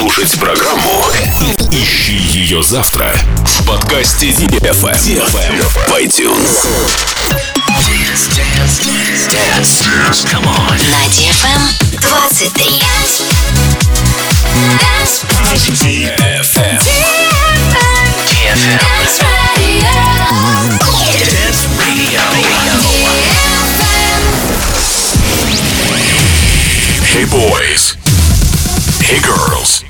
слушать программу, ищи ее завтра в подкасте DFM в iTunes. На DFM 23. DFM. Dance Radio. Dance Radio. Hey boys. Hey girls.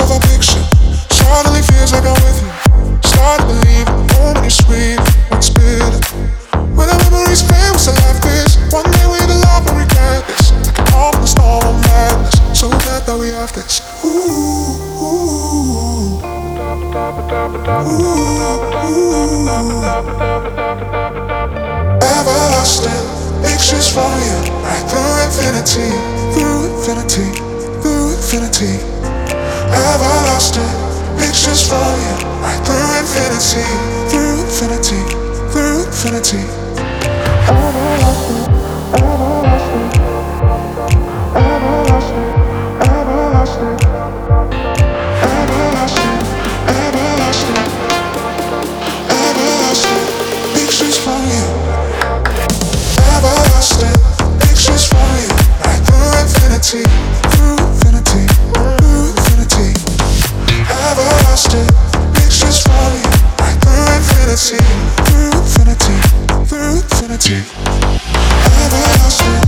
of a picture saw you through infinity, through infinity, through infinity. Everlasting, everlasting, everlasting, everlasting, everlasting. Pictures from you. Everlasting, pictures from you, through infinity. infinity, through infinity. I've lost it.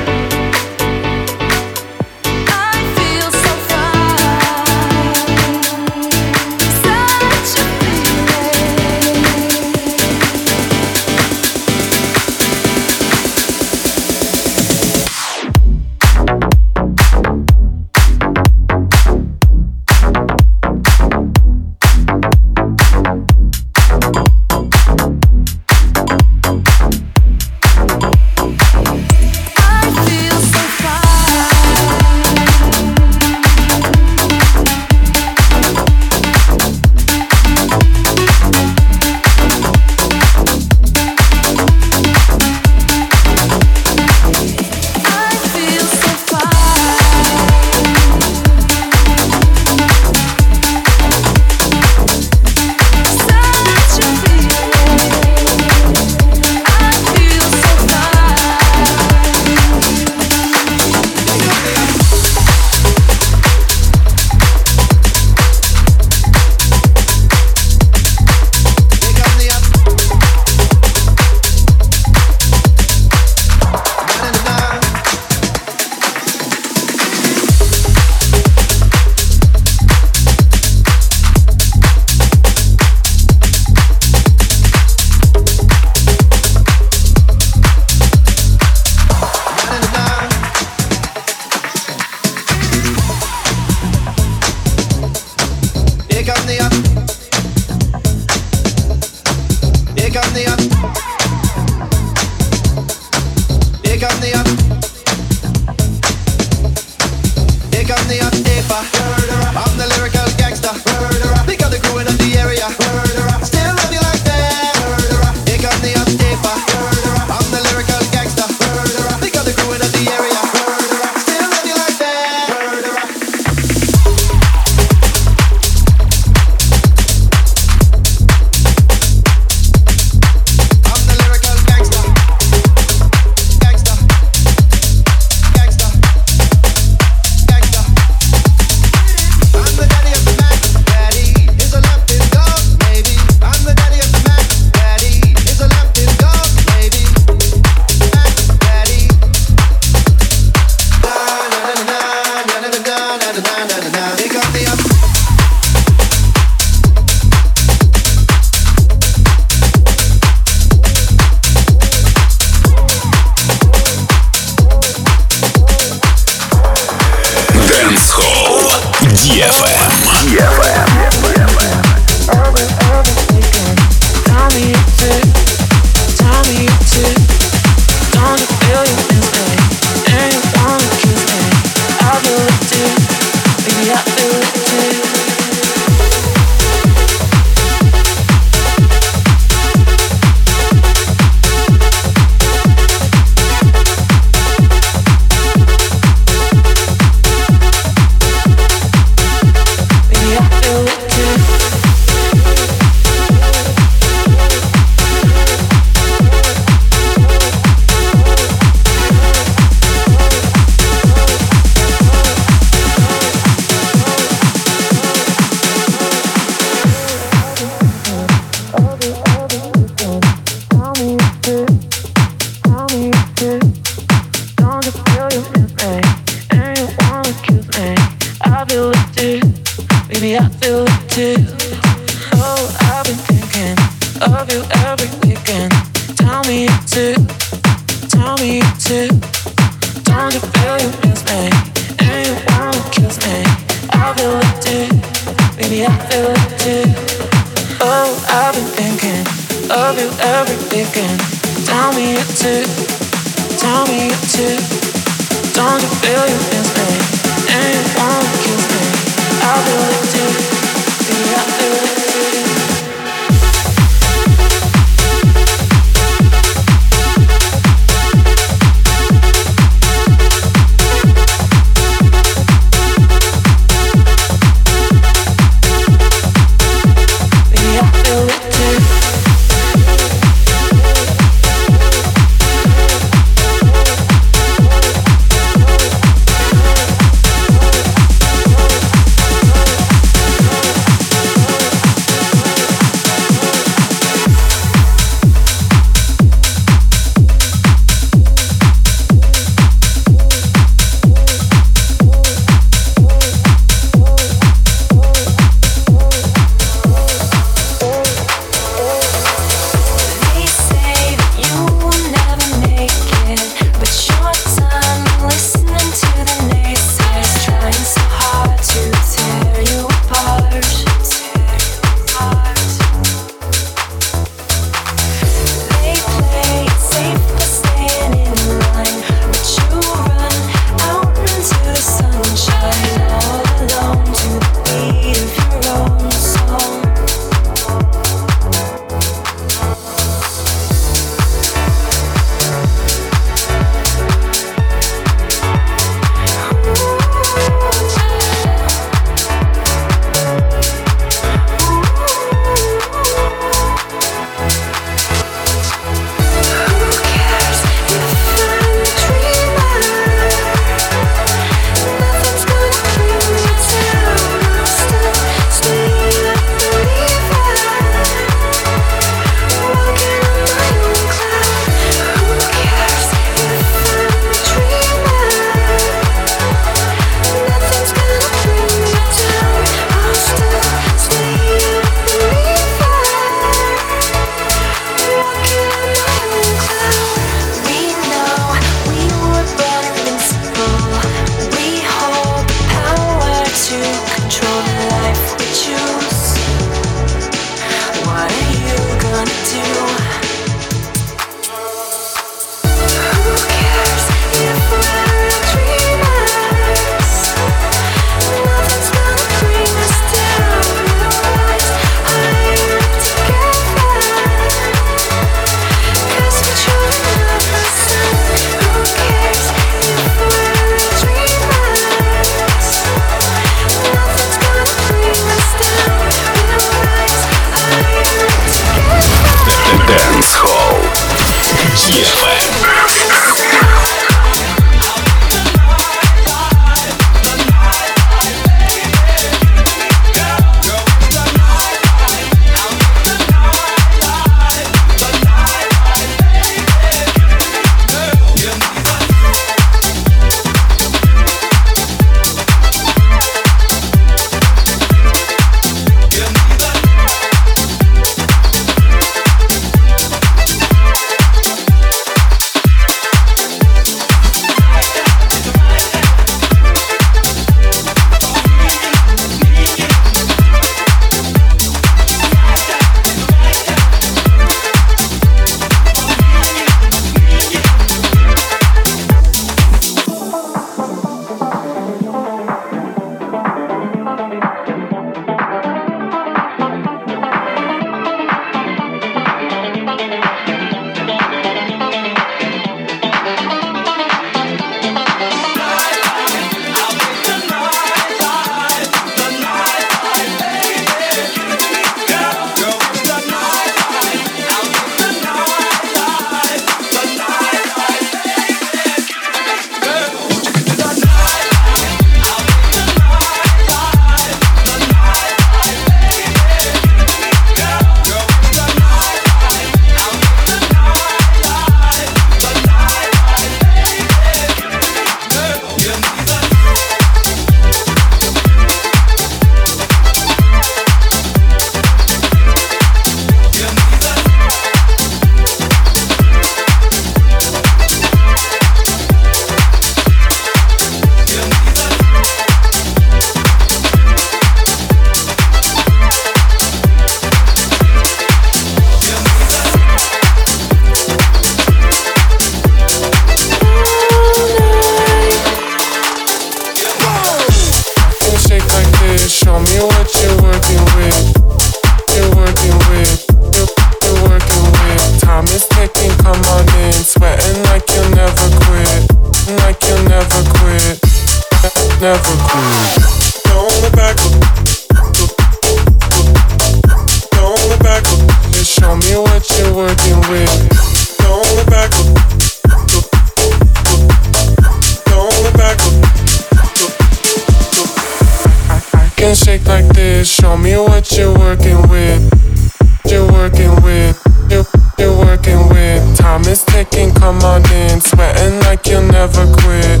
been sweating like you'll never quit,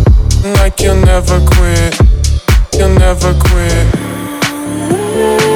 like you'll never quit, you'll never quit.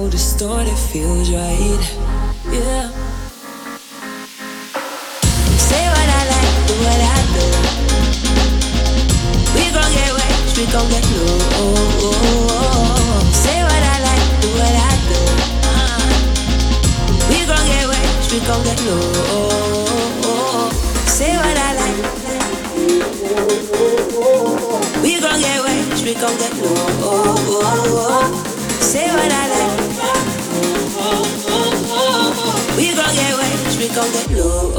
so distorted, feels right. Yeah. Say what I like, do what I do. We gon' get rich, we gon' get low. Oh, oh, oh. Say what I like, do what I do. Uh-huh. We gon' get rich, we gon' get low. Say what I like. We gon' get rich, we gon' get low. Say what I like gon' get low.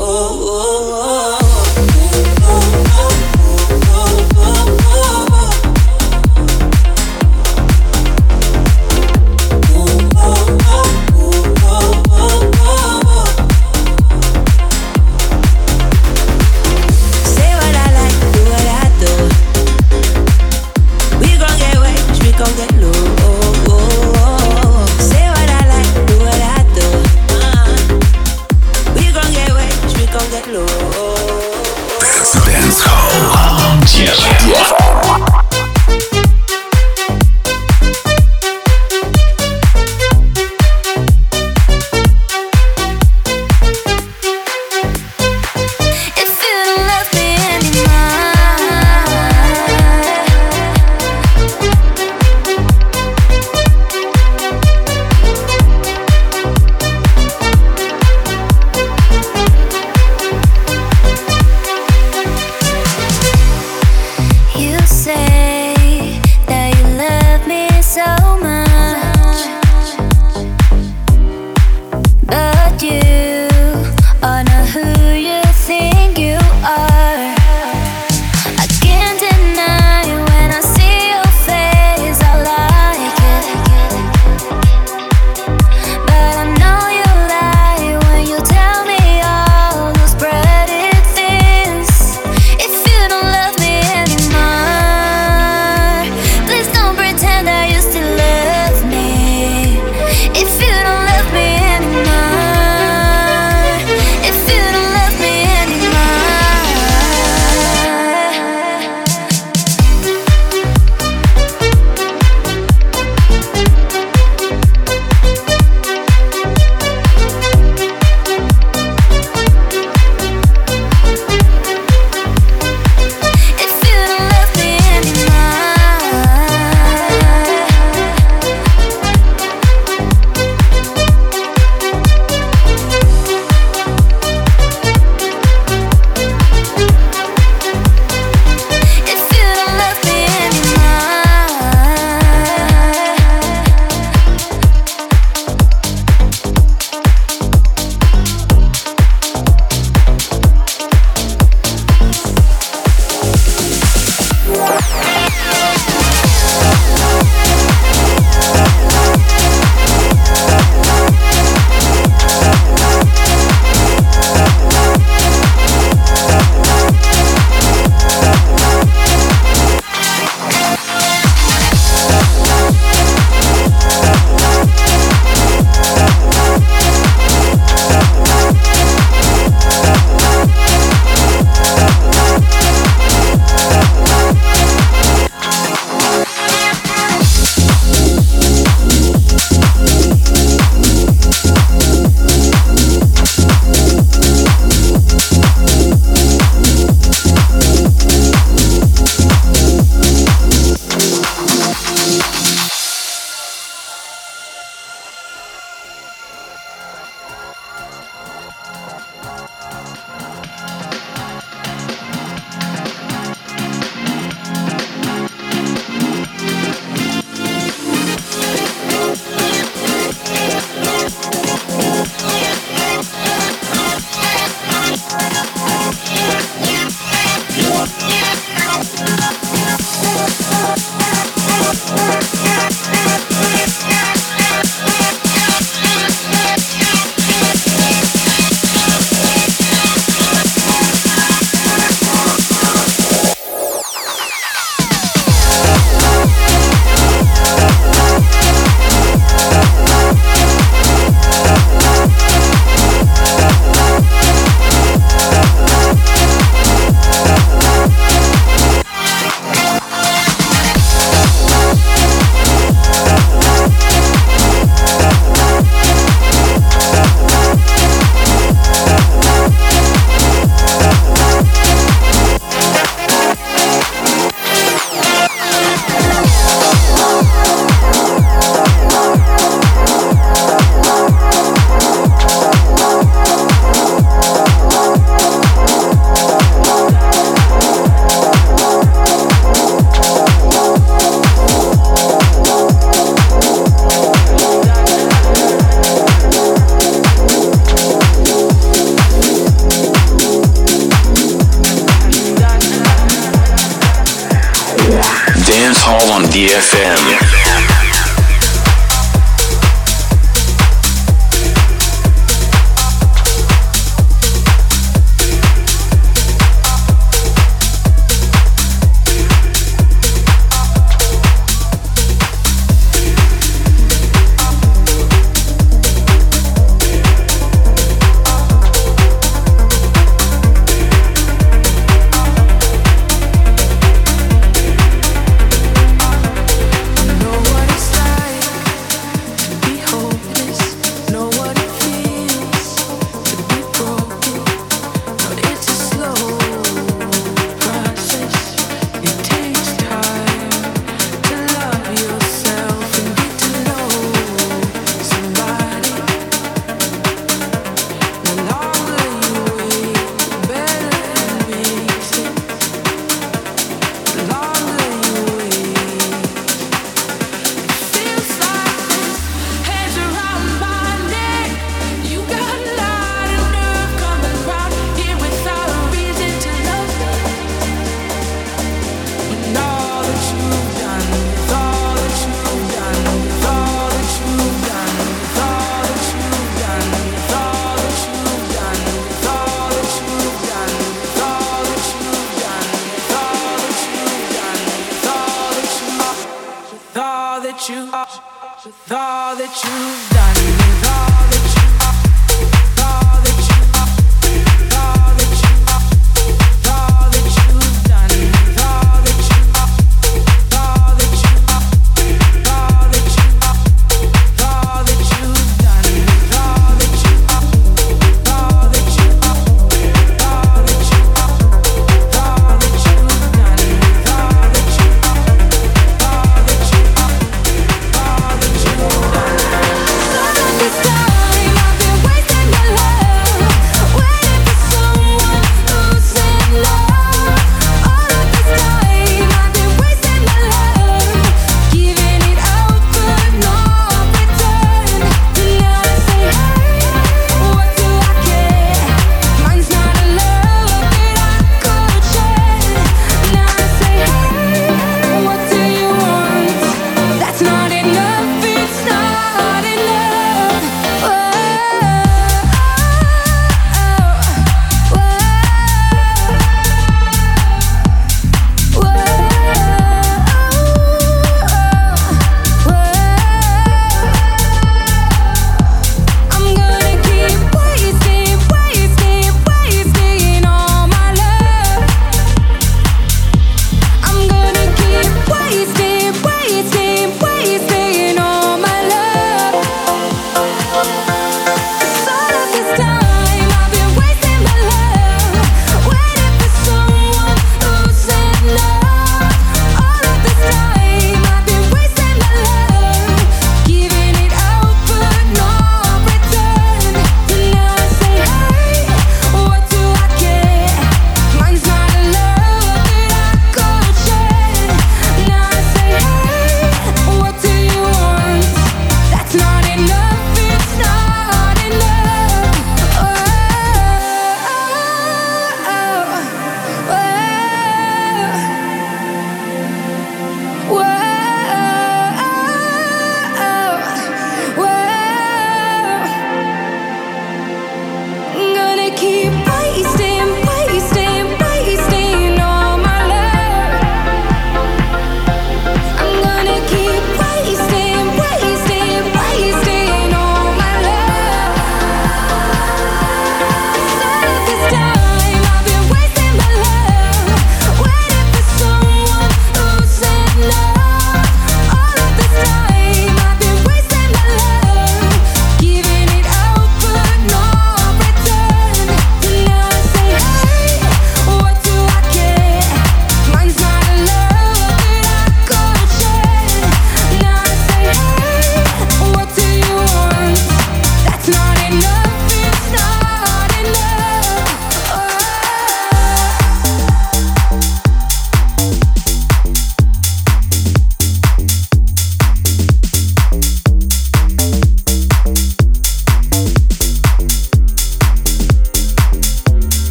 Dance Hall on DFM.